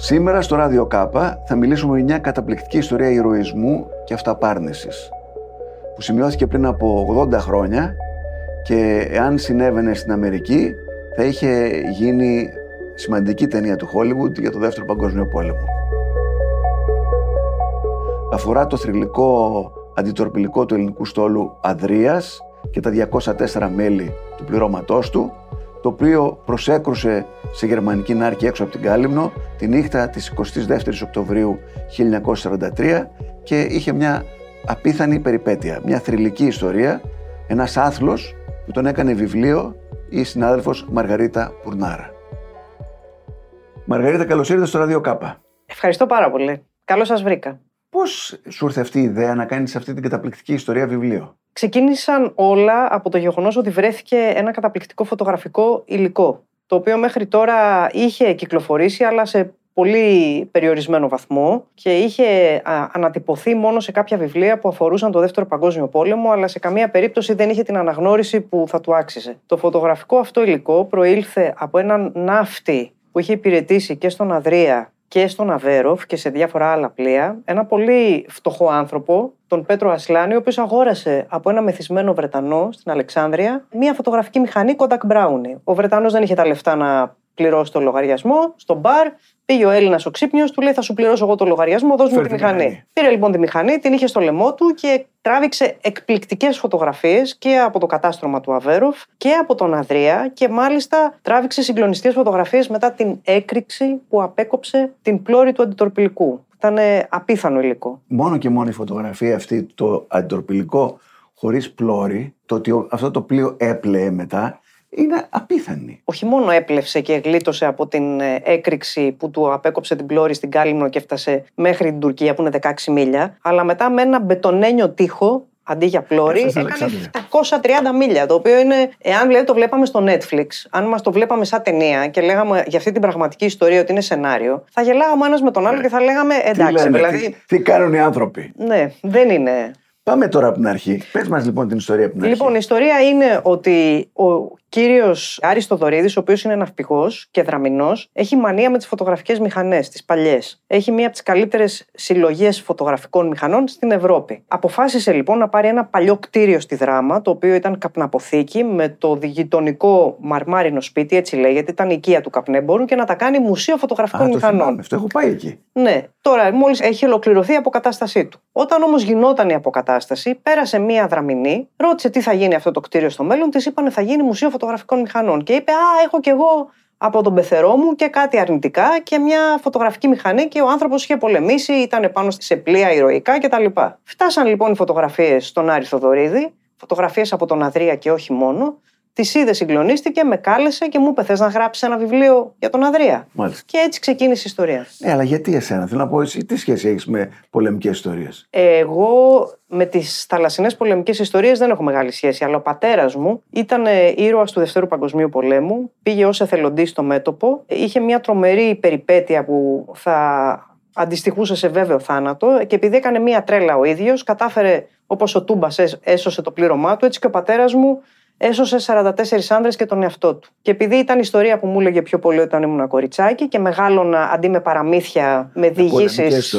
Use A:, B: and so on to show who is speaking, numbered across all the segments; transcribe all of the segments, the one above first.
A: Σήμερα στο Ράδιο Κάπα θα μιλήσουμε για μια καταπληκτική ιστορία ηρωισμού και αυταπάρνησης που σημειώθηκε πριν από 80 χρόνια και εάν συνέβαινε στην Αμερική θα είχε γίνει σημαντική ταινία του Hollywood για το Δεύτερο Παγκόσμιο Πόλεμο. Αφορά το θρηλυκό αντιτορπιλικό του ελληνικού στόλου Αδρίας και τα 204 μέλη του πληρώματός του το οποίο προσέκρουσε σε γερμανική νάρκη έξω από την Κάλυμνο τη νύχτα της 22ης Οκτωβρίου 1943 και είχε μια απίθανη περιπέτεια, μια θρηλυκή ιστορία, ένας άθλος που τον έκανε βιβλίο η συνάδελφος Μαργαρίτα Πουρνάρα. Μαργαρίτα, καλώς ήρθατε στο Ραδίο Κάπα.
B: Ευχαριστώ πάρα πολύ. Καλώς σας βρήκα.
A: Πώς σου ήρθε αυτή η ιδέα να κάνεις αυτή την καταπληκτική ιστορία βιβλίο;
B: Ξεκίνησαν όλα από το γεγονός ότι βρέθηκε ένα καταπληκτικό φωτογραφικό υλικό, το οποίο μέχρι τώρα είχε κυκλοφορήσει, αλλά σε πολύ περιορισμένο βαθμό και είχε ανατυπωθεί μόνο σε κάποια βιβλία που αφορούσαν το Δεύτερο Παγκόσμιο Πόλεμο, αλλά σε καμία περίπτωση δεν είχε την αναγνώριση που θα του άξιζε. Το φωτογραφικό αυτό υλικό προήλθε από έναν ναύτη που είχε υπηρετήσει και στον Αδρία και στον Αβέροφ και σε διάφορα άλλα πλοία ένα πολύ φτωχό άνθρωπο, τον Πέτρο Ασλάνη, ο οποίος αγόρασε από ένα μεθυσμένο Βρετανό στην Αλεξάνδρεια μία φωτογραφική μηχανή Kodak Brownie. Ο Βρετανός δεν είχε τα λεφτά να πληρώσει το λογαριασμό στο μπαρ. Πήγε ο Έλληνας ο ξύπνιος, του λέει: Θα σου πληρώσω εγώ το λογαριασμό, δώσ' μου τη μηχανή. Πήρε λοιπόν τη μηχανή, την είχε στο λαιμό του και τράβηξε εκπληκτικές φωτογραφίες και από το κατάστρωμα του Αβέροφ και από τον Αδρία και μάλιστα τράβηξε συγκλονιστικές φωτογραφίες μετά την έκρηξη που απέκοψε την πλώρη του αντιτορπιλικού. Ήταν απίθανο υλικό.
A: Μόνο και μόνο η φωτογραφία αυτή, το αντιτορπιλικό χωρίς πλώρη, το ότι αυτό το πλοίο έπλεε μετά, είναι απίθανη.
B: Όχι μόνο έπλευσε και γλίτωσε από την ε, έκρηξη που του απέκοψε την πλώρη στην Κάλυμνο και έφτασε μέχρι την Τουρκία που είναι 16 μίλια, αλλά μετά με ένα μπετονένιο τείχο αντί για πλώρη, έκανε 730 μίλια. Το οποίο είναι, εάν δηλαδή το βλέπαμε στο Netflix, αν μας το βλέπαμε σαν ταινία και λέγαμε για αυτή την πραγματική ιστορία ότι είναι σενάριο, θα γελάγαμε ένας με τον άλλο και θα λέγαμε εντάξει.
A: Τι, δηλαδή... τι, τι κάνουν οι άνθρωποι;
B: Ναι, δεν είναι.
A: Πάμε τώρα από την αρχή. Πες μας λοιπόν την ιστορία από την
B: αρχή. Λοιπόν, η ιστορία είναι ότι ο κύριος Άρης Θοδωρίδης, ο οποίος είναι ναυπηγός και δραμηνός, έχει μανία με τις φωτογραφικές μηχανές, τις παλιές. Έχει μία από τις καλύτερες συλλογές φωτογραφικών μηχανών στην Ευρώπη. Αποφάσισε λοιπόν να πάρει ένα παλιό κτίριο στη Δράμα, το οποίο ήταν καπναποθήκη με το γειτονικό μαρμάρινο σπίτι, έτσι λέγεται, ήταν οικία του καπνέμπορου, και να τα κάνει μουσείο φωτογραφικών Α, μηχανών.
A: Το αυτό έχω πάει εκεί.
B: Ναι. Τώρα, μόλις έχει ολοκληρωθεί η αποκατάστασή του. Όταν όμως γινόταν η αποκατάσταση, πέρασε μία δραμηνή, ρώτησε τι θα γίνει αυτό το κτίριο στο μέλλον, της είπανε θα γίνει μουσείο φωτογραφικών μηχανών. Και είπε: Α, έχω κι εγώ από τον πεθερό μου και κάτι αρνητικά και μια φωτογραφική μηχανή και ο άνθρωπος είχε πολεμήσει, ήταν πάνω σε πλοία ηρωικά κτλ. Φτάσαν λοιπόν οι φωτογραφίες στον Άρη Θοδωρίδη, φωτογραφίες από τον Αδρία και όχι μόνο, Τη είδε, συγκλονίστηκε, με κάλεσε και μου είπε: Θες να γράψεις ένα βιβλίο για τον Αδρία.
A: Μάλιστα.
B: Και έτσι ξεκίνησε η ιστορία.
A: Ναι, αλλά γιατί εσένα, θέλω να πω, εσύ τι σχέση έχεις με πολεμικές ιστορίες;
B: Εγώ με τις θαλασσινές πολεμικές ιστορίες δεν έχω μεγάλη σχέση. Αλλά ο πατέρας μου ήταν ε, ήρωας του Δευτέρου Παγκοσμίου Πολέμου. Πήγε ως εθελοντής στο μέτωπο. Είχε μια τρομερή περιπέτεια που θα αντιστοιχούσε σε βέβαιο θάνατο και επειδή έκανε μία τρέλα ο ίδιος, κατάφερε όπως ο Τούμπας έσωσε το πλήρωμά του, έτσι και ο πατέρας μου έσωσε 44 άνδρες και τον εαυτό του. Και επειδή ήταν ιστορία που μου έλεγε πιο πολύ όταν ήμουν κοριτσάκι και μεγάλωνα αντί με παραμύθια, με διηγήσεις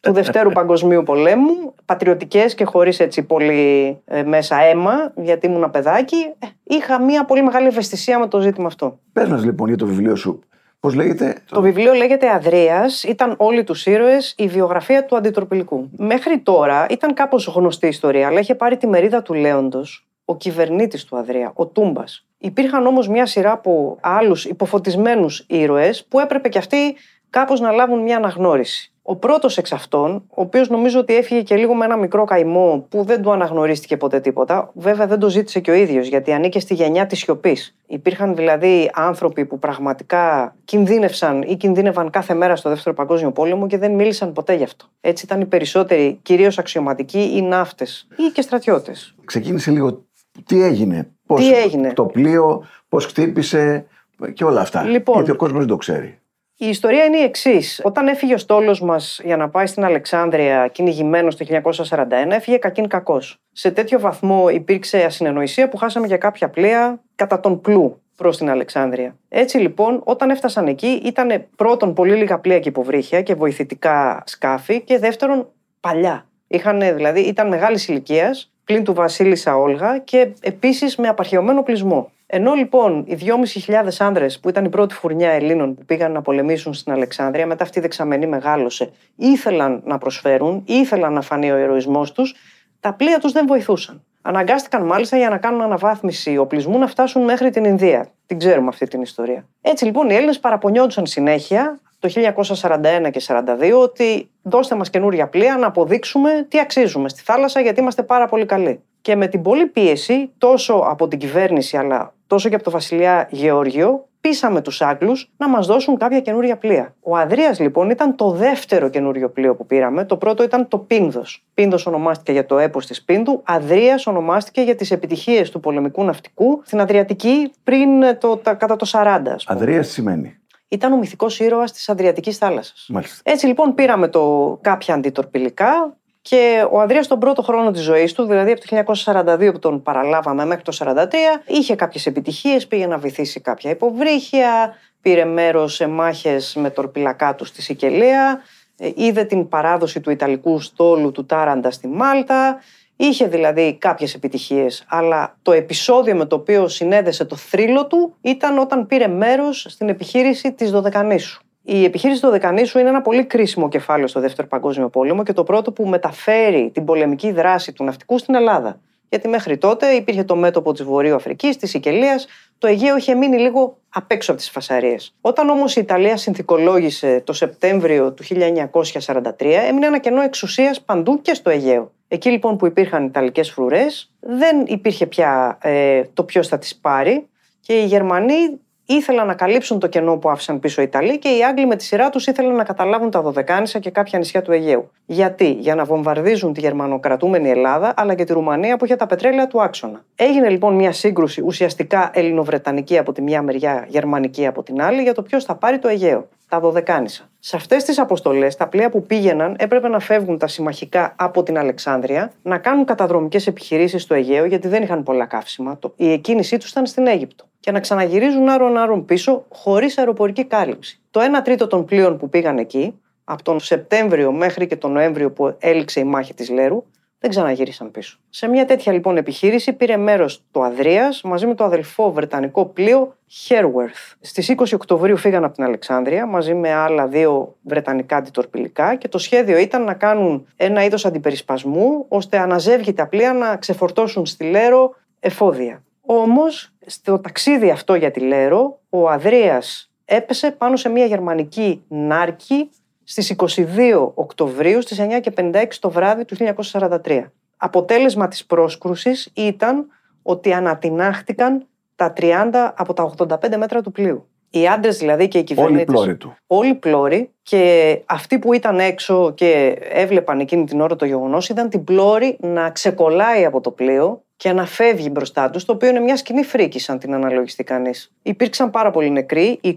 B: του Δευτέρου Παγκοσμίου Πολέμου, πατριωτικές και χωρίς έτσι πολύ ε, μέσα αίμα, γιατί ήμουν παιδάκι, ε, είχα μια πολύ μεγάλη ευαισθησία με το ζήτημα αυτό.
A: Πε μα λοιπόν για το βιβλίο σου. Πώς λέγεται;
B: Το βιβλίο λέγεται Αδρέα. Ήταν όλοι τους ήρωες η βιογραφία του αντιτροπηλικού. Μέχρι τώρα ήταν κάπως γνωστή ιστορία, αλλά είχε πάρει τη μερίδα του Λέοντος ο κυβερνήτης του Αδρία, ο Τούμπας. Υπήρχαν όμως μια σειρά από άλλους υποφωτισμένους ήρωες που έπρεπε και αυτοί κάπως να λάβουν μια αναγνώριση. Ο πρώτος εξ αυτών, ο οποίος νομίζω ότι έφυγε και λίγο με ένα μικρό καημό που δεν του αναγνωρίστηκε ποτέ τίποτα, βέβαια δεν το ζήτησε και ο ίδιος γιατί ανήκε στη γενιά της σιωπής. Υπήρχαν δηλαδή άνθρωποι που πραγματικά κινδύνευσαν ή κινδύνευαν κάθε μέρα στο Δεύτερο Παγκόσμιο Πόλεμο και δεν μίλησαν ποτέ γι' αυτό. Έτσι ήταν οι περισσότεροι, κυρίως αξιωματικοί ή ναύτες ή και στρατιώτες.
A: Ξεκίνησε λίγο τι έγινε, πώς
B: τι έγινε;
A: το πλοίο, πώς χτύπησε και όλα αυτά. Λοιπόν, γιατί ο κόσμος δεν το ξέρει.
B: Η ιστορία είναι η εξής. Όταν έφυγε ο στόλος μας για να πάει στην Αλεξάνδρεια κυνηγημένος το 1941, έφυγε κακήν κακός. Σε τέτοιο βαθμό υπήρξε ασυνεννοησία που χάσαμε για κάποια πλοία κατά τον πλού. προς την Αλεξάνδρεια. Έτσι λοιπόν, όταν έφτασαν εκεί, ήταν πρώτον πολύ λίγα πλοία και υποβρύχια και βοηθητικά σκάφη, και δεύτερον παλιά. Είχαν, δηλαδή, ήταν μεγάλης ηλικίας, πλην του Βασίλισσα Όλγα και επίσης με απαρχαιωμένο πλεισμό. Ενώ λοιπόν οι 2.500 άνδρες που ήταν η πρώτη φουρνιά Ελλήνων που πήγαν να πολεμήσουν στην Αλεξάνδρεια, μετά αυτή η δεξαμενή μεγάλωσε, ήθελαν να προσφέρουν, ήθελαν να φανεί ο ηρωισμός τους, τα πλοία τους δεν βοηθούσαν. Αναγκάστηκαν μάλιστα για να κάνουν αναβάθμιση οπλισμού να φτάσουν μέχρι την Ινδία. Την ξέρουμε αυτή την ιστορία. Έτσι λοιπόν οι Έλληνες παραπονιόντουσαν συνέχεια το 1941 και 1942 ότι δώστε μας καινούρια πλοία να αποδείξουμε τι αξίζουμε στη θάλασσα γιατί είμαστε πάρα πολύ καλοί. Και με την πολλή πίεση τόσο από την κυβέρνηση αλλά τόσο και από το βασιλιά Γεώργιο πείσαμε τους Άγγλους να μας δώσουν κάποια καινούρια πλοία. Ο Αδρίας λοιπόν ήταν το δεύτερο καινούριο πλοίο που πήραμε. Το πρώτο ήταν το Πίνδος. Πίνδος ονομάστηκε για το έπος της Πίνδου. Αδρίας ονομάστηκε για τις επιτυχίες του πολεμικού ναυτικού στην Αδριατική πριν το, κατά το 40.
A: Αδρίας σημαίνει
B: ήταν ο μυθικός ήρωας της Αδριατικής θάλασσας. Έτσι λοιπόν πήραμε το κάποια αντιτορπιλικά και ο Ανδρέας τον πρώτο χρόνο της ζωής του, δηλαδή από το 1942 που τον παραλάβαμε μέχρι το 1943, είχε κάποιες επιτυχίες, πήγε να βυθίσει κάποια υποβρύχια, πήρε μέρος σε μάχες με τορπιλακά του στη Σικελία, ε, είδε την παράδοση του Ιταλικού στόλου του Τάραντα στη Μάλτα, Είχε δηλαδή κάποιες επιτυχίες, αλλά το επεισόδιο με το οποίο συνέδεσε το θρύλο του ήταν όταν πήρε μέρος στην επιχείρηση της Δωδεκανήσου. Η επιχείρηση του Δωδεκανήσου είναι ένα πολύ κρίσιμο κεφάλαιο στο Δεύτερο Παγκόσμιο Πόλεμο και το πρώτο που μεταφέρει την πολεμική δράση του ναυτικού στην Ελλάδα. Γιατί μέχρι τότε υπήρχε το μέτωπο της Βορείου Αφρικής, της Σικελίας, το Αιγαίο είχε μείνει λίγο απ' έξω από τις φασαρίες. Όταν όμως η Ιταλία συνθηκολόγησε το Σεπτέμβριο του 1943, έμεινε ένα κενό εξουσίας παντού και στο Αιγαίο. Εκεί λοιπόν που υπήρχαν Ιταλικές φρουρές, δεν υπήρχε πια ε, το ποιος θα τις πάρει και οι Γερμανοί ήθελαν να καλύψουν το κενό που άφησαν πίσω οι Ιταλοί και οι Άγγλοι με τη σειρά τους ήθελαν να καταλάβουν τα Δωδεκάνησα και κάποια νησιά του Αιγαίου. Γιατί; Για να βομβαρδίζουν τη γερμανοκρατούμενη Ελλάδα αλλά και τη Ρουμανία που είχε τα πετρέλαια του άξονα. Έγινε λοιπόν μια σύγκρουση ουσιαστικά ελληνοβρετανική από τη μια μεριά, γερμανική από την άλλη για το ποιος θα πάρει το Αιγαίο τα Δωδεκάνησα. Σε αυτές τις αποστολές, τα πλοία που πήγαιναν έπρεπε να φεύγουν τα συμμαχικά από την Αλεξάνδρεια, να κάνουν καταδρομικές επιχειρήσεις στο Αιγαίο, γιατί δεν είχαν πολλά καύσιμα. Η εκκίνησή τους ήταν στην Αίγυπτο. Και να ξαναγυρίζουν άρον-άρον πίσω, χωρίς αεροπορική κάλυψη. Το 1 τρίτο των πλοίων που πήγαν εκεί, από τον Σεπτέμβριο μέχρι και τον Νοέμβριο που έληξε η μάχη της Λέρου, δεν ξαναγύρισαν πίσω. Σε μια τέτοια λοιπόν επιχείρηση πήρε μέρος το Αδρία μαζί με το αδελφό βρετανικό πλοίο Herworth. Στις 20 Οκτωβρίου φύγαν από την Αλεξάνδρεια μαζί με άλλα δύο βρετανικά αντιτορπιλικά και το σχέδιο ήταν να κάνουν ένα είδος αντιπερισπασμού ώστε αναζεύγει τα πλοία να ξεφορτώσουν στη Λέρο εφόδια. Όμως, στο ταξίδι αυτό για τη Λέρο, ο Αδρία έπεσε πάνω σε μια γερμανική νάρκη στις 22 Οκτωβρίου στις 9.56 το βράδυ του 1943. Αποτέλεσμα της πρόσκρουσης ήταν ότι ανατινάχτηκαν τα 30 από τα 85 μέτρα του πλοίου. Οι άντρες δηλαδή και οι κυβερνήτες.
A: Όλοι πλώροι του.
B: Όλοι πλώροι και αυτοί που ήταν έξω και έβλεπαν εκείνη την ώρα το γεγονός είδαν την πλώρη να ξεκολλάει από το πλοίο και να φεύγει μπροστά τους, το οποίο είναι μια σκηνή φρίκης, αν την αναλογιστεί κανείς. Υπήρξαν πάρα πολλοί νεκροί, 20,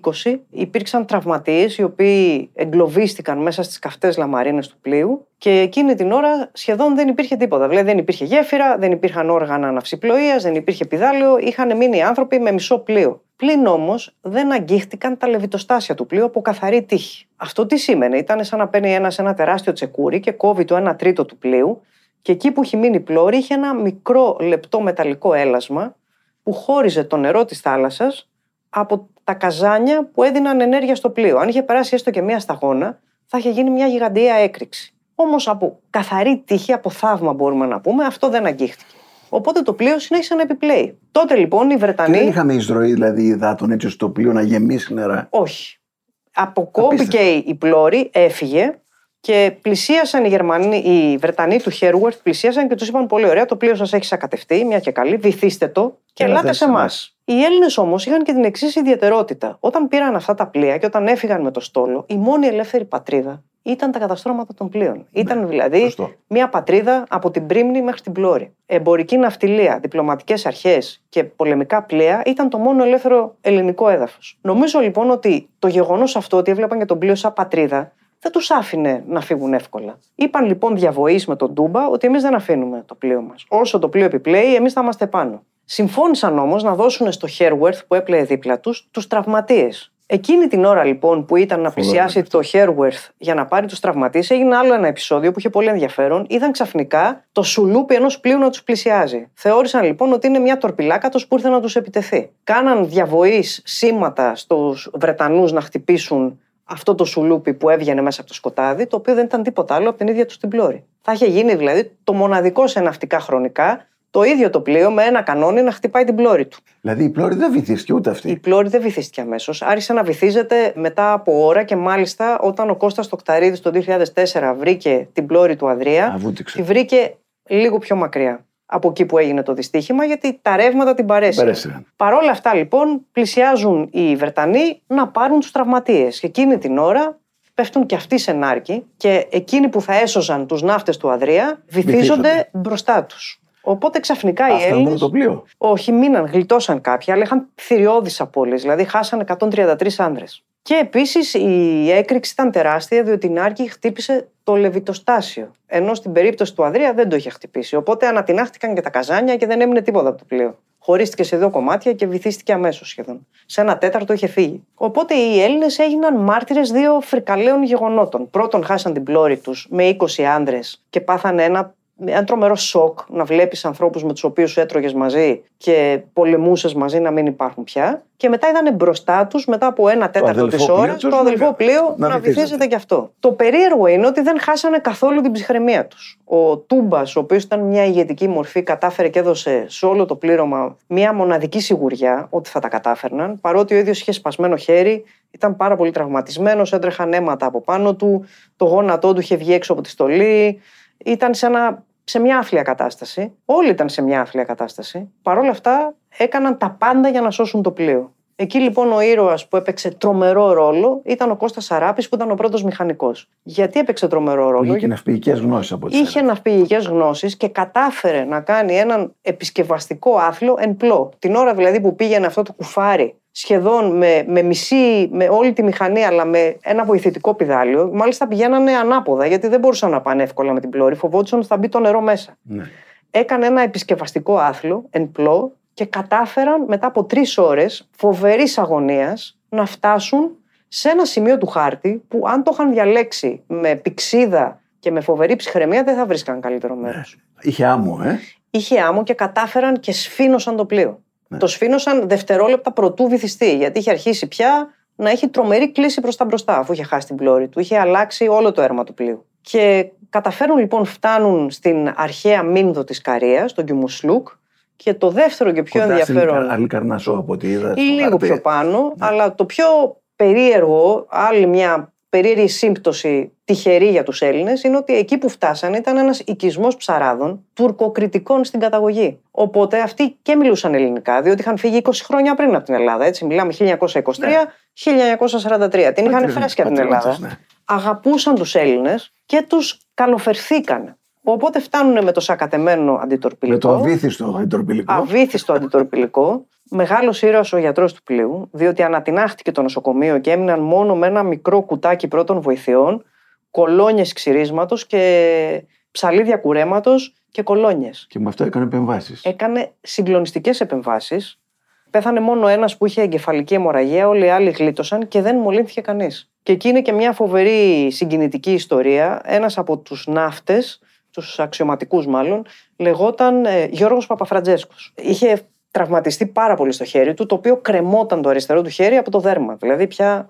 B: υπήρξαν τραυματίες, οι οποίοι εγκλωβίστηκαν μέσα στις καυτές λαμαρίνες του πλοίου και εκείνη την ώρα σχεδόν δεν υπήρχε τίποτα. Δηλαδή δεν υπήρχε γέφυρα, δεν υπήρχαν όργανα ναυσιπλοεία, δεν υπήρχε πιδάλιο, είχαν μείνει άνθρωποι με μισό πλοίο. Πλην όμως δεν αγγίχτηκαν τα λεβιτοστάσια του πλοίου από καθαρή τύχη. Αυτό τι σήμαινε, ήταν σαν να παίρνει ένας ένα τεράστιο τσεκούρι και κόβει το 1 τρίτο του πλοίου και εκεί που είχε μείνει πλώρη είχε ένα μικρό λεπτό μεταλλικό έλασμα που χώριζε το νερό της θάλασσας από τα καζάνια που έδιναν ενέργεια στο πλοίο. Αν είχε περάσει έστω και μία σταγόνα, θα είχε γίνει μια γιγαντιαία έκρηξη. Όμως από καθαρή τύχη, από θαύμα μπορούμε να πούμε, αυτό δεν αγγίχτηκε. Οπότε το πλοίο συνέχισε να επιπλέει. Τότε λοιπόν οι Βρετανοί.
A: Δεν είχαμε εισρωή δηλαδή υδάτων έτσι ώστε το πλοίο να γεμίσει νερά.
B: Όχι. Αποκόπηκε η πλώρη, έφυγε και πλησίασαν οι, Γερμανοί, οι Βρετανοί του Χέρουερτ, πλησίασαν και τους είπαν: Πολύ ωραία, το πλοίο σας έχει σακατευτεί, μια και καλή, βυθίστε το και ελάτε σε εμάς. Οι Έλληνες όμως είχαν και την εξής ιδιαιτερότητα. Όταν πήραν αυτά τα πλοία και όταν έφυγαν με το στόλο, η μόνη ελεύθερη πατρίδα ήταν τα καταστρώματα των πλοίων. Ναι, ήταν δηλαδή μια πατρίδα από την Πρίμνη μέχρι την Πλώρη. Εμπορική ναυτιλία, διπλωματικές αρχές και πολεμικά πλοία ήταν το μόνο ελεύθερο ελληνικό έδαφος. Νομίζω λοιπόν ότι το γεγονός αυτό ότι έβλεπαν και τον πλοίο σαν πατρίδα δεν τους άφηνε να φύγουν εύκολα. Είπαν λοιπόν διαβοής με τον Ντούμπα ότι εμείς δεν αφήνουμε το πλοίο μας. Όσο το πλοίο επιπλέει, εμείς θα είμαστε πάνω. Συμφώνησαν όμως να δώσουν στο Χέρουερθ που έπλεε δίπλα τους τους τραυματίες. Εκείνη την ώρα λοιπόν που ήταν να πλησιάσει το Χέρουερθ για να πάρει τους τραυματίες, έγινε άλλο ένα επεισόδιο που είχε πολύ ενδιαφέρον. Είδαν ξαφνικά το σουλούπι ενός πλοίου να τους πλησιάζει. Θεώρησαν λοιπόν ότι είναι μια τορπιλάκατος που ήρθε να τους επιτεθεί. Κάναν διαβοής σήματα στους Βρετανούς να χτυπήσουν αυτό το σουλούπι που έβγαινε μέσα από το σκοτάδι, το οποίο δεν ήταν τίποτα άλλο από την ίδια του την πλώρη. Θα είχε γίνει δηλαδή το μοναδικό σε ναυτικά χρονικά το ίδιο το πλοίο με ένα κανόνι να χτυπάει την πλώρη του.
A: Δηλαδή η πλώρη δεν βυθίστηκε ούτε αυτή.
B: Η πλώρη δεν βυθίστηκε αμέσως. Άρχισε να βυθίζεται μετά από ώρα και μάλιστα όταν ο Κώστας Τοκταρίδης το 2004 βρήκε την πλώρη του Αδρία, τη βρήκε λίγο πιο μακριά από εκεί που έγινε το δυστύχημα, γιατί τα ρεύματα την παρέσυραν. Παρ' όλα αυτά λοιπόν πλησιάζουν οι Βρετανοί να πάρουν τους τραυματίες. Και εκείνη την ώρα πέφτουν και αυτοί σε νάρκη και εκείνοι που θα έσωζαν τους ναύτες του Αδρία βυθίζονται μπροστά τους. Οπότε ξαφνικά οι Έλληνες.
A: το πλοίο.
B: Όχι, μείναν, γλιτώσαν κάποιοι, αλλά είχαν θηριώδεις απώλειες. Δηλαδή χάσανε 133 άνδρες. Και επίσης η έκρηξη ήταν τεράστια, διότι η Νάρκη χτύπησε το λεβιτοστάσιο. Ενώ στην περίπτωση του Αδρία δεν το είχε χτυπήσει. Οπότε ανατινάχτηκαν και τα καζάνια και δεν έμεινε τίποτα από το πλοίο. Χωρίστηκε σε δύο κομμάτια και βυθίστηκε αμέσως σχεδόν. Σε ένα τέταρτο είχε φύγει. Οπότε οι Έλληνες έγιναν μάρτυρες δύο φρικαλαίων γεγονότων. Πρώτον, χάσαν την πλώρη τους με 20 άνδρε και πάθανε ένα ένα τρομερό σοκ να βλέπεις ανθρώπους με τους οποίους έτρωγες μαζί και πολεμούσες μαζί να μην υπάρχουν πια. Και μετά είδαν μπροστά τους, μετά από ένα τέταρτο της ώρας, το αδελφό πλοίο να, να βυθίζεται κι αυτό. Το περίεργο είναι ότι δεν χάσανε καθόλου την ψυχραιμία τους. Ο Τούμπας, ο οποίος ήταν μια ηγετική μορφή, κατάφερε και έδωσε σε όλο το πλήρωμα μια μοναδική σιγουριά ότι θα τα κατάφερναν, παρότι ο ίδιος είχε σπασμένο χέρι, ήταν πάρα πολύ τραυματισμένος, έτρεχαν αίματα από πάνω του, το γόνατό του είχε βγει έξω από τη στολή. Ήταν σε ένα σε μια άθλια κατάσταση. Όλοι ήταν σε μια άθλια κατάσταση. Παρ' όλα αυτά έκαναν τα πάντα για να σώσουν το πλοίο. Εκεί λοιπόν ο ήρωας που έπαιξε τρομερό ρόλο ήταν ο Κώστας Σαράπης που ήταν ο πρώτος μηχανικός. Γιατί έπαιξε τρομερό ρόλο;
A: Είχε ναυπηγικές γνώσεις από ό,τι
B: Είχε ναυπηγικές γνώσεις και κατάφερε να κάνει έναν επισκευαστικό άθλο εν πλώ. Την ώρα δηλαδή που πήγαινε αυτό το κουφάρι σχεδόν με, με μισή, με όλη τη μηχανή, αλλά με ένα βοηθητικό πιδάλιο. Μάλιστα πηγαίνανε ανάποδα, γιατί δεν μπορούσαν να πάνε εύκολα με την πλώρη. Φοβόντουσαν ότι θα μπει το νερό μέσα. Ναι. Έκανε ένα επισκευαστικό άθλο, εν πλώ, και κατάφεραν μετά από τρεις ώρες φοβερής αγωνίας να φτάσουν σε ένα σημείο του χάρτη που αν το είχαν διαλέξει με πηξίδα και με φοβερή ψυχραιμία δεν θα βρίσκαν καλύτερο μέρος. Ναι.
A: Είχε άμμο, ε.
B: Είχε άμμο και κατάφεραν και σφήνωσαν το πλοίο. Ναι. Το σφήνωσαν δευτερόλεπτα πρωτού βυθιστεί, γιατί είχε αρχίσει πια να έχει τρομερή κλίση προς τα μπροστά, αφού είχε χάσει την πλώρη του. Είχε αλλάξει όλο το έρμα του πλοίου. Και καταφέρουν λοιπόν, φτάνουν στην αρχαία μήνδο της Καρίας, τον Κιουμουσλούκ, και το δεύτερο και πιο Κοντά ενδιαφέρον.
A: Άλλη Καρνασό από ό,τι είδα.
B: Λίγο πιο πάνω, ναι. αλλά το πιο περίεργο, άλλη μια περίεργη σύμπτωση τυχερή για τους Έλληνες είναι ότι εκεί που φτάσανε ήταν ένας οικισμός ψαράδων τουρκοκριτικών στην καταγωγή. Οπότε αυτοί και μιλούσαν ελληνικά, διότι είχαν φύγει 20 χρόνια πριν από την Ελλάδα. Έτσι, μιλάμε 1923-1943. Ναι. Την είχαν φρέσκια την Ελλάδα. Ναι. Αγαπούσαν τους Έλληνες και τους καλοφερθήκαν. Οπότε φτάνουν με το σακατεμένο αντιτορπιλικό.
A: Με το αβύθιστο αντιτορπιλικό.
B: Αβύθιστο αντιτορπιλικό. Μεγάλος ήρωας ο γιατρός του πλοίου, διότι ανατινάχτηκε το νοσοκομείο και έμειναν μόνο με ένα μικρό κουτάκι πρώτων βοηθειών, κολόνιες ξυρίσματος και ψαλίδια κουρέματος και κολόνιες.
A: Και με αυτό έκανε επεμβάσεις.
B: Έκανε συγκλονιστικές επεμβάσεις. Πέθανε μόνο ένας που είχε εγκεφαλική αιμορραγία, όλοι οι άλλοι γλίτωσαν και δεν μολύνθηκε κανείς. Και εκεί είναι και μια φοβερή συγκινητική ιστορία. Ένας από τους ναύτες, τους αξιωματικούς μάλλον, λεγόταν ε, Γιώργος Παπαφραντζέσκος. Είχε τραυματιστεί πάρα πολύ στο χέρι του, το οποίο κρεμόταν το αριστερό του χέρι από το δέρμα. Δηλαδή πια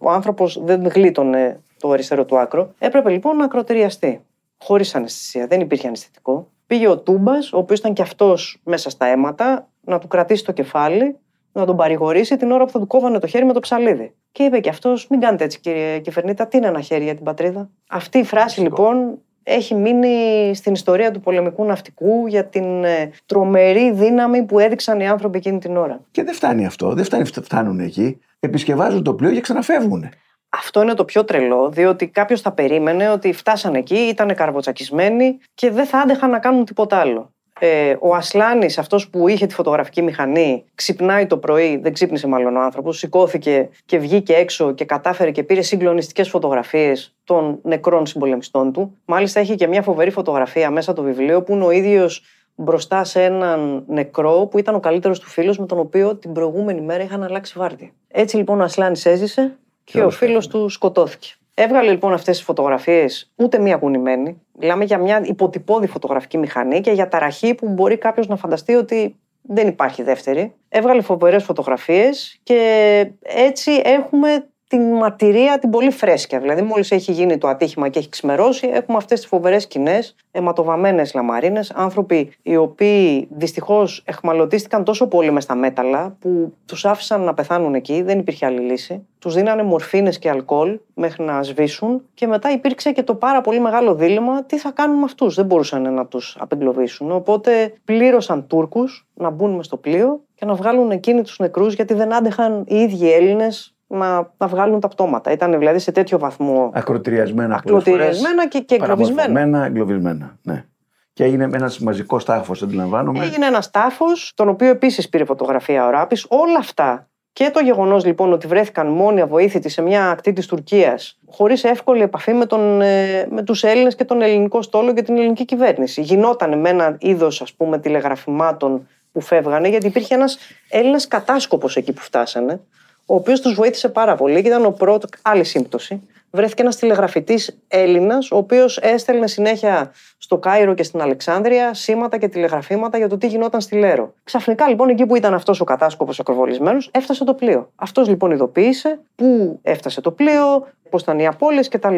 B: ο άνθρωπος δεν γλίτωνε το αριστερό του άκρο. Έπρεπε λοιπόν να ακροτηριαστεί. Χωρίς αναισθησία, δεν υπήρχε αναισθητικό. Πήγε ο Τούμπας, ο οποίος ήταν και αυτός μέσα στα αίματα, να του κρατήσει το κεφάλι, να τον παρηγορήσει την ώρα που θα του κόβανε το χέρι με το ψαλίδι. Και είπε και αυτός: Μην κάνετε έτσι, κύριε Κεφερνίτα, τι είναι ένα χέρι για την πατρίδα. Αυτή η φράση λοιπόν έχει μείνει στην ιστορία του πολεμικού ναυτικού για την ε, τρομερή δύναμη που έδειξαν οι άνθρωποι εκείνη την ώρα.
A: Και δεν φτάνει αυτό, δεν φτάνει, φτάνουν εκεί. Επισκευάζουν το πλοίο και ξαναφεύγουν.
B: Αυτό είναι το πιο τρελό, διότι κάποιος θα περίμενε ότι φτάσανε εκεί, ήταν καρποτσακισμένοι και δεν θα άντεχαν να κάνουν τίποτα άλλο. Ε, ο Ασλάνης, αυτός που είχε τη φωτογραφική μηχανή, ξυπνάει το πρωί, δεν ξύπνησε μάλλον ο άνθρωπος, σηκώθηκε και βγήκε έξω και κατάφερε και πήρε συγκλονιστικές φωτογραφίες των νεκρών συμπολεμιστών του. Μάλιστα, έχει και μια φοβερή φωτογραφία μέσα το βιβλίο που είναι ο ίδιος μπροστά σε έναν νεκρό που ήταν ο καλύτερος του φίλος με τον οποίο την προηγούμενη μέρα είχαν αλλάξει βάρδια. Έτσι λοιπόν ο Ασλάνης έζησε και ο
A: Τέλος
B: φίλος του σκοτώθηκε. Έβγαλε λοιπόν αυτές τις φωτογραφίες, ούτε μία κουνημένη. Μιλάμε για μια υποτυπώδη φωτογραφική μηχανή και για ταραχή που μπορεί κάποιος να φανταστεί ότι δεν υπάρχει δεύτερη. Έβγαλε φοβερές φωτογραφίες και έτσι έχουμε την μαρτυρία την πολύ φρέσκια. Δηλαδή, μόλις έχει γίνει το ατύχημα και έχει ξημερώσει, έχουμε αυτές τις φοβερές σκηνές, αιματοβαμμένες λαμαρίνες, άνθρωποι οι οποίοι δυστυχώς εχμαλωτίστηκαν τόσο πολύ μες στα μέταλλα που τους άφησαν να πεθάνουν εκεί, δεν υπήρχε άλλη λύση. Τους δίνανε μορφίνες και αλκοόλ μέχρι να σβήσουν και μετά υπήρξε και το πάρα πολύ μεγάλο δίλημα τι θα κάνουν με αυτούς. Δεν μπορούσαν να τους απεγκλωβίσουν. Οπότε πλήρωσαν Τούρκους να μπουν μες στο πλοίο και να βγάλουν εκείνοι τους νεκρούς γιατί δεν άντεχαν οι ίδιοι Έλληνες να, να βγάλουν τα πτώματα. Ήταν δηλαδή σε τέτοιο βαθμό
A: Ακροτηριασμένα πολλές φορές.
B: ακροτηριασμένα και, και εγκλωβισμένα.
A: Παραμορφωμένα, εγκλωβισμένα. Ναι. Και έγινε ένας μαζικός τάφος, αντιλαμβάνομαι.
B: Έγινε ένας τάφος, τον οποίο επίσης πήρε φωτογραφία ο Ράπης. Όλα αυτά και το γεγονός λοιπόν ότι βρέθηκαν μόνοι αβοήθητοι σε μια ακτή της Τουρκίας, χωρίς εύκολη επαφή με, τον, ε, με τους Έλληνες και τον ελληνικό στόλο και την ελληνική κυβέρνηση. Γινόταν με ένα είδος ας πούμε τηλεγραφημάτων που φεύγανε, γιατί υπήρχε ένας Έλληνας κατάσκοπος εκεί που φτάσανε, ο οποίος τους βοήθησε πάρα πολύ και ήταν ο πρώτο. Άλλη σύμπτωση. Βρέθηκε ένας τηλεγραφητής Έλληνας, ο οποίος έστελνε συνέχεια στο Κάιρο και στην Αλεξάνδρεια σήματα και τηλεγραφήματα για το τι γινόταν στη Λέρο. Ξαφνικά λοιπόν, εκεί που ήταν αυτός ο κατάσκοπος ακροβολισμένο, έφτασε το πλοίο. Αυτός λοιπόν ειδοποίησε πού έφτασε το πλοίο, πώς ήταν οι απώλειες κτλ.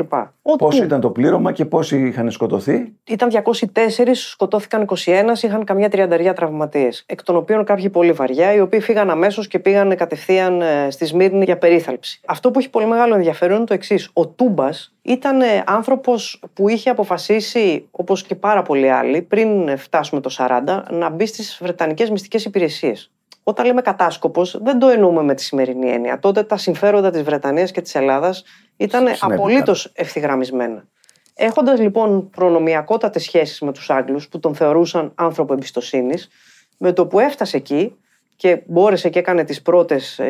A: Πόσο ήταν το πλήρωμα και πόσοι είχαν σκοτωθεί;
B: Ήταν 204, σκοτώθηκαν 21, είχαν καμιά τριανταριά τραυματίες. Εκ των οποίων κάποιοι πολύ βαριά, οι οποίοι φύγαν αμέσως και πήγαν κατευθείαν ε, στη Σμύρνη για περίθαλψη. Αυτό που έχει πολύ μεγάλο ενδιαφέρον είναι το εξής. Ο Τούμπας ήταν άνθρωπος που είχε αποφασίσει, όπως και πάρα πολλοί άλλοι, πριν φτάσουμε το 40, να μπει στις Βρετανικές μυστικές υπηρεσίες. Όταν λέμε κατάσκοπος, δεν το εννοούμε με τη σημερινή έννοια. Τότε τα συμφέροντα της Βρετανίας και της Ελλάδας ήταν
A: Συνέβηκαν.
B: απολύτως ευθυγραμμισμένα. Έχοντας λοιπόν προνομιακότατες σχέσεις με τους Άγγλους που τον θεωρούσαν άνθρωπο εμπιστοσύνης, με το που έφτασε εκεί και μπόρεσε και έκανε τις πρώτες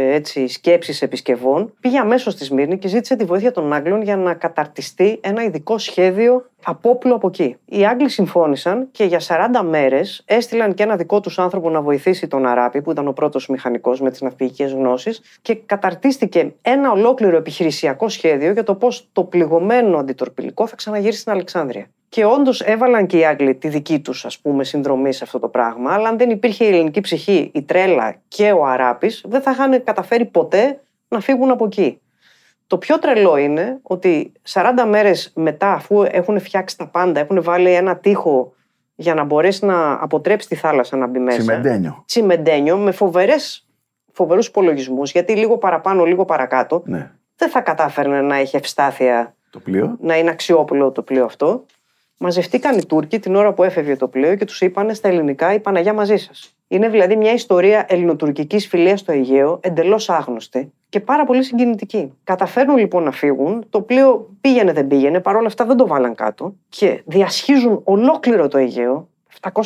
B: σκέψεις επισκευών, πήγε αμέσως στη Σμύρνη και ζήτησε τη βοήθεια των Άγγλων για να καταρτιστεί ένα ειδικό σχέδιο απόπλου από εκεί. Οι Άγγλοι συμφώνησαν και για 40 μέρες έστειλαν και ένα δικό τους άνθρωπο να βοηθήσει τον Αράπη, που ήταν ο πρώτος μηχανικός με τις ναυπηγικές γνώσεις, και καταρτίστηκε ένα ολόκληρο επιχειρησιακό σχέδιο για το πώς το πληγωμένο αντιτορπιλικό θα ξαναγυρίσει στην Αλεξάνδρεια. Και όντως έβαλαν και οι Άγγλοι τη δική τους συνδρομή σε αυτό το πράγμα, αλλά αν δεν υπήρχε η ελληνική ψυχή, η τρέλα και ο Αράπης, δεν θα είχαν καταφέρει ποτέ να φύγουν από εκεί. Το πιο τρελό είναι ότι 40 μέρες μετά, αφού έχουν φτιάξει τα πάντα, έχουν βάλει ένα τείχο για να μπορέσει να αποτρέψει τη θάλασσα να μπει μέσα.
A: Τσιμεντένιο.
B: Τσιμεντένιο, με φοβερές, φοβερούς υπολογισμούς, γιατί λίγο παραπάνω, λίγο παρακάτω,
A: Ναι.
B: δεν θα κατάφερνε να έχει ευστάθεια,
A: Το πλοίο.
B: να είναι αξιόπουλο το πλοίο αυτό. Μαζευτήκαν οι Τούρκοι την ώρα που έφευγε το πλοίο και τους είπαν στα ελληνικά η Παναγιά μαζί σας. Είναι δηλαδή μια ιστορία ελληνοτουρκικής φιλίας στο Αιγαίο, εντελώς άγνωστη και πάρα πολύ συγκινητική. Καταφέρνουν λοιπόν να φύγουν, το πλοίο πήγαινε δεν πήγαινε, παρόλα αυτά δεν το βάλαν κάτω και διασχίζουν ολόκληρο το Αιγαίο. 730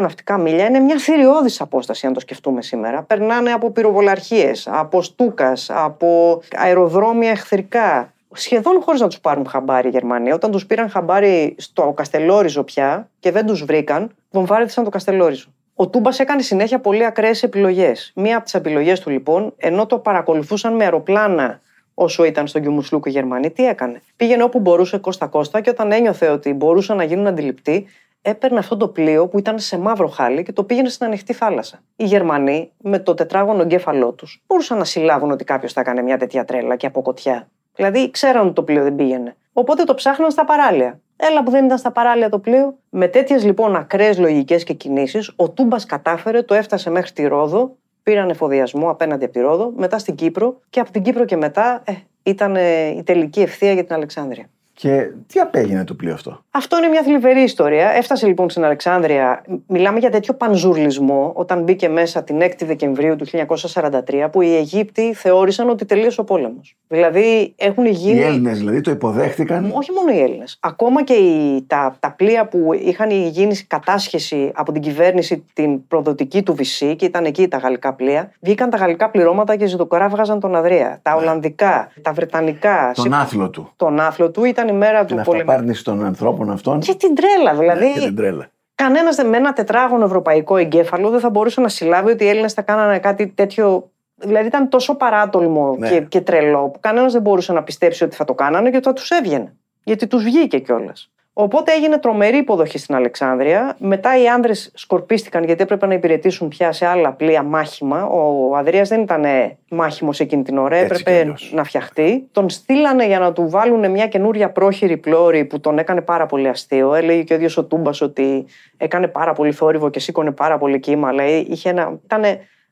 B: ναυτικά μίλια είναι μια θηριώδης απόσταση αν το σκεφτούμε σήμερα. Περνάνε από πυροβολαρχίες, από στούκας, από αεροδρόμια εχθρικά. Σχεδόν χωρίς να τους πάρουν χαμπάρι οι Γερμανοί. Όταν τους πήραν χαμπάρι στο Καστελόριζο πια και δεν τους βρήκαν, βομβάρδισαν το Καστελόριζο. Ο Τούμπας έκανε συνέχεια πολύ ακραίες επιλογές. Μία από τις επιλογές του λοιπόν, ενώ το παρακολουθούσαν με αεροπλάνα όσο ήταν στον Κιουμουσλούκο οι Γερμανοί, τι έκανε. Πήγαινε όπου μπορούσε κόστα-κόστα και όταν ένιωθε ότι μπορούσαν να γίνουν αντιληπτοί, έπαιρνε αυτό το πλοίο που ήταν σε μαύρο χάλι και το πήγαινε στην ανοιχτή θάλασσα. Οι Γερμανοί, με το τετράγωνο εγκέφαλό τους, μπορούσαν να συλλάβουν ότι κάποιος θα έκανε μια τέτοια τρέλα και από κοτιά. Δηλαδή, ξέραν ότι το πλοίο δεν πήγαινε. Οπότε το ψάχναν στα παράλια. Έλα που δεν ήταν στα παράλια το πλοίο. Με τέτοιες λοιπόν ακραίες λογικές και κινήσεις, ο Τούμπας κατάφερε, το έφτασε μέχρι τη Ρόδο, πήραν εφοδιασμό απέναντι από τη Ρόδο, μετά στην Κύπρο και από την Κύπρο και μετά ε, ήταν ε, η τελική ευθεία για την Αλεξάνδρεια.
A: Και τι απέγινε το πλοίο αυτό;
B: Αυτό είναι μια θλιβερή ιστορία. Έφτασε λοιπόν στην Αλεξάνδρεια. Μιλάμε για τέτοιο πανζουρλισμό όταν μπήκε μέσα την 6η Δεκεμβρίου του 1943 που οι Αιγύπτιοι θεώρησαν ότι τελείωσε ο πόλεμος. Δηλαδή έχουν γίνει.
A: Οι Έλληνες δηλαδή το υποδέχτηκαν.
B: Όχι μόνο οι Έλληνες. Ακόμα και οι, τα, τα πλοία που είχαν γίνει κατάσχεση από την κυβέρνηση την προδοτική του Βυσσή και ήταν εκεί τα γαλλικά πλοία, βγήκαν τα γαλλικά πληρώματα και ζητοκοράβγαζαν τον Αδρία. Τα Ολλανδικά, τα Βρετανικά.
A: Τον άθλο του.
B: Τον άθλο του ήταν η μέρα
A: Την
B: του πολέμου.
A: αυταπάρνηση των ανθρώπων αυτών.
B: Και την τρέλα, δηλαδή.
A: Και την τρέλα.
B: Κανένας με ένα τετράγωνο ευρωπαϊκό εγκέφαλο δεν θα μπορούσε να συλλάβει ότι οι Έλληνες θα κάνανε κάτι τέτοιο. Δηλαδή ήταν τόσο παράτολμο
A: Ναι.
B: και, και τρελό που κανένας δεν μπορούσε να πιστέψει ότι θα το κάνανε και ότι θα τους έβγαινε. Γιατί τους βγήκε κιόλας. Οπότε έγινε τρομερή υποδοχή στην Αλεξάνδρεια. Μετά οι άνδρες σκορπίστηκαν γιατί έπρεπε να υπηρετήσουν πια σε άλλα πλοία μάχημα. Ο Αδρία δεν ήταν μάχημος εκείνη την ώρα,
A: Έτσι κι
B: έπρεπε
A: αλλιώς.
B: να φτιαχτεί. Τον στείλανε για να του βάλουν μια καινούρια πρόχειρη πλώρη που τον έκανε πάρα πολύ αστείο. Έλεγε και ο ίδιος ο Τούμπας ότι έκανε πάρα πολύ θόρυβο και σήκωνε πάρα πολύ κύμα. Αλλά είχε ένα... ήταν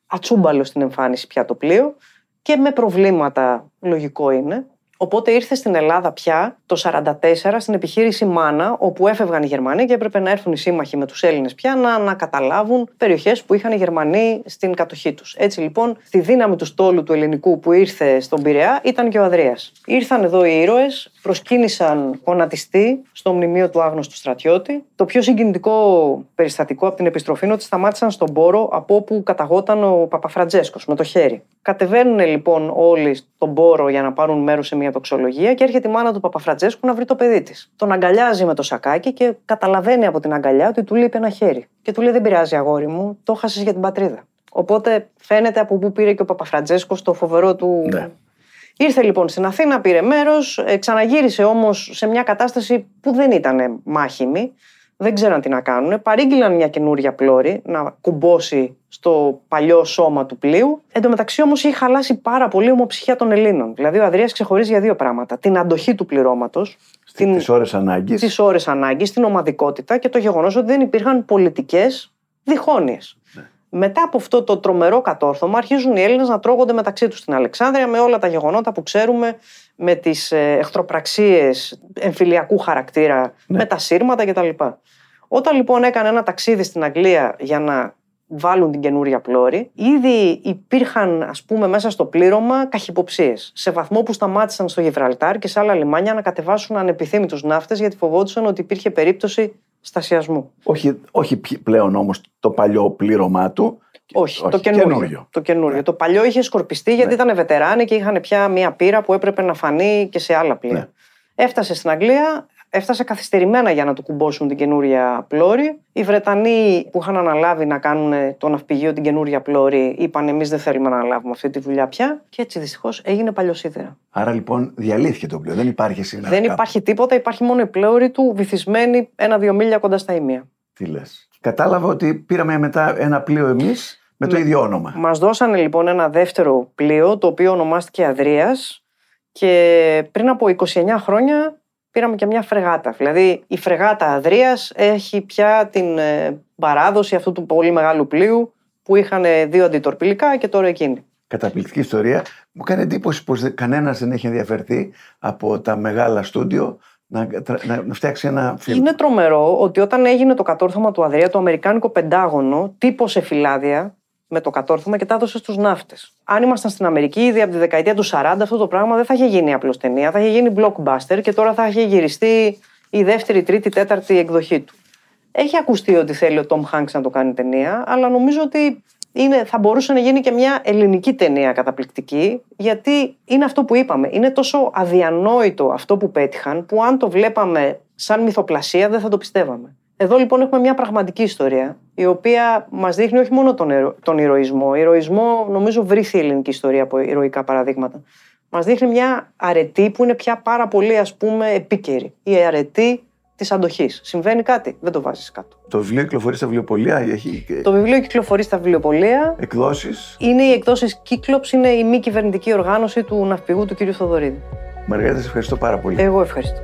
B: ατσούμπαλο στην εμφάνιση πια το πλοίο και με προβλήματα, λογικό είναι. Οπότε ήρθε στην Ελλάδα πια το 1944 στην επιχείρηση Μάνα, όπου έφευγαν οι Γερμανοί και έπρεπε να έρθουν οι σύμμαχοι με τους Έλληνες πια να ανακαταλάβουν περιοχές που είχαν οι Γερμανοί στην κατοχή τους. Έτσι λοιπόν, στη δύναμη του στόλου του ελληνικού που ήρθε στον Πειραιά ήταν και ο Αδρία. Ήρθαν εδώ οι ήρωες, προσκύνησαν γονατιστή στο μνημείο του άγνωστου στρατιώτη. Το πιο συγκινητικό περιστατικό από την επιστροφή είναι ότι σταμάτησαν στον πόρο από όπου καταγόταν ο Παπαφραντζέσκος με το χέρι. Κατεβαίνουν λοιπόν όλοι στον πόρο για να πάρουν μέρος σε μια τοξολογία και έρχεται η μάνα του Παπαφραντζέσκου να βρει το παιδί της. Τον αγκαλιάζει με το σακάκι και καταλαβαίνει από την αγκαλιά ότι του λείπει ένα χέρι. Και του λέει: Δεν πειράζει, αγόρι μου, το χάσει για την πατρίδα. Οπότε φαίνεται από πού πήρε και ο Παπαφραντζέσκος το φοβερό του.
A: Ναι.
B: Ήρθε λοιπόν στην Αθήνα, πήρε μέρος, ξαναγύρισε όμως σε μια κατάσταση που δεν ήταν μάχημη. Δεν ξέραν τι να κάνουν. Παρήγγειλαν μια καινούρια πλώρη να κουμπώσει στο παλιό σώμα του πλοίου. Εν τω μεταξύ όμως είχε χαλάσει πάρα πολύ η ομοψυχία των Ελλήνων. Δηλαδή ο Αδρίας ξεχωρίζει για δύο πράγματα. Την αντοχή του πληρώματος, την,
A: Στι ώρες ανάγκης.
B: τις ώρες ανάγκης, την ομαδικότητα και το γεγονός ότι δεν υπήρχαν πολιτικές διχόνοιε. Μετά από αυτό το τρομερό κατόρθωμα, αρχίζουν οι Έλληνες να τρώγονται μεταξύ τους στην Αλεξάνδρεια με όλα τα γεγονότα που ξέρουμε, με τις εχθροπραξίες εμφυλιακού χαρακτήρα, με τα σύρματα κτλ. Όταν λοιπόν έκανε ένα ταξίδι στην Αγγλία για να βάλουν την καινούρια πλώρη, ήδη υπήρχαν, ας πούμε, μέσα στο πλήρωμα καχυποψίες. Σε βαθμό που σταμάτησαν στο Γιβραλτάρ και σε άλλα λιμάνια να κατεβάσουν ανεπιθύμητους ναύτες γιατί φοβόντουσαν ότι υπήρχε περίπτωση στασιασμού.
A: Όχι, όχι πι- πλέον όμως το παλιό πλήρωμά του.
B: Όχι, το καινούριο. Το, καινούριο. το παλιό είχε σκορπιστεί γιατί ήταν βετεράνοι και είχαν πια μία πύρα που έπρεπε να φανεί και σε άλλα πλοία.
A: Ναι.
B: Έφτασε στην Αγγλία, έφτασε καθυστερημένα για να του κουμπώσουν την καινούρια πλώρη. Οι Βρετανοί που είχαν αναλάβει να κάνουν το ναυπηγείο την καινούρια πλώρη είπαν: Εμείς δεν θέλουμε να αναλάβουμε αυτή τη δουλειά πια. Και έτσι δυστυχώς έγινε παλιοσίδερα.
A: Άρα λοιπόν διαλύθηκε το πλοίο. Δεν υπάρχει σήμερα.
B: Δεν
A: κάπου.
B: υπάρχει τίποτα, υπάρχει μόνο η πλώρη του βυθισμένη ένα-δύο μίλια κοντά στα ημεία.
A: Τι λες. Κατάλαβα ότι πήραμε μετά ένα πλοίο εμείς με το ίδιο όνομα.
B: Μας δώσανε λοιπόν ένα δεύτερο πλοίο το οποίο ονομάστηκε Αδρίας και πριν από 29 χρόνια πήραμε και μια φρεγάτα. Δηλαδή η φρεγάτα Αδρίας έχει πια την ε, παράδοση αυτού του πολύ μεγάλου πλοίου που είχαν ε, δύο αντιτορπιλικά και τώρα εκείνη.
A: Καταπληκτική ιστορία. Μου κάνει εντύπωση πως κανένας δεν έχει ενδιαφερθεί από τα μεγάλα στούντιο να, να, να φτιάξει ένα φιλμ.
B: Είναι τρομερό ότι όταν έγινε το κατόρθωμα του Αδρία, το Αμερικάνικο Πεντάγωνο τύπωσε φυλάδια με το κατόρθωμα και τα έδωσε στους ναύτες. Αν ήμασταν στην Αμερική ήδη από τη δεκαετία του 40, αυτό το πράγμα δεν θα είχε γίνει απλώς ταινία, θα είχε γίνει blockbuster και τώρα θα είχε γυριστεί η δεύτερη, τρίτη, τέταρτη εκδοχή του. Έχει ακουστεί ότι θέλει ο Τόμ Χάγκ να το κάνει ταινία, αλλά νομίζω ότι είναι, θα μπορούσε να γίνει και μια ελληνική ταινία καταπληκτική, γιατί είναι αυτό που είπαμε. Είναι τόσο αδιανόητο αυτό που πέτυχαν, που αν το βλέπαμε σαν μυθοπλασία δεν θα το πιστεύαμε. Εδώ λοιπόν έχουμε μια πραγματική ιστορία, η οποία μας δείχνει όχι μόνο τον, ερο... τον ηρωισμό. Ηρωισμό νομίζω βρήθη η ελληνική ιστορία από ηρωικά παραδείγματα. Μας δείχνει μια αρετή που είναι πια πάρα πολύ ας πούμε επίκαιρη. Η αρετή της αντοχής. Συμβαίνει κάτι, δεν το βάζεις κάτω.
A: Το βιβλίο κυκλοφορεί στα βιβλιοπολία, έχει
B: Το βιβλίο κυκλοφορεί στα βιβλιοπολία.
A: εκδόσεις.
B: Είναι οι εκδόσεις Κύκλοψ, είναι η μη κυβερνητική οργάνωση του ναυπηγού του κ. Θοδωρίδη.
A: Μαργαρίτα, σε ευχαριστώ πάρα πολύ.
B: Εγώ ευχαριστώ.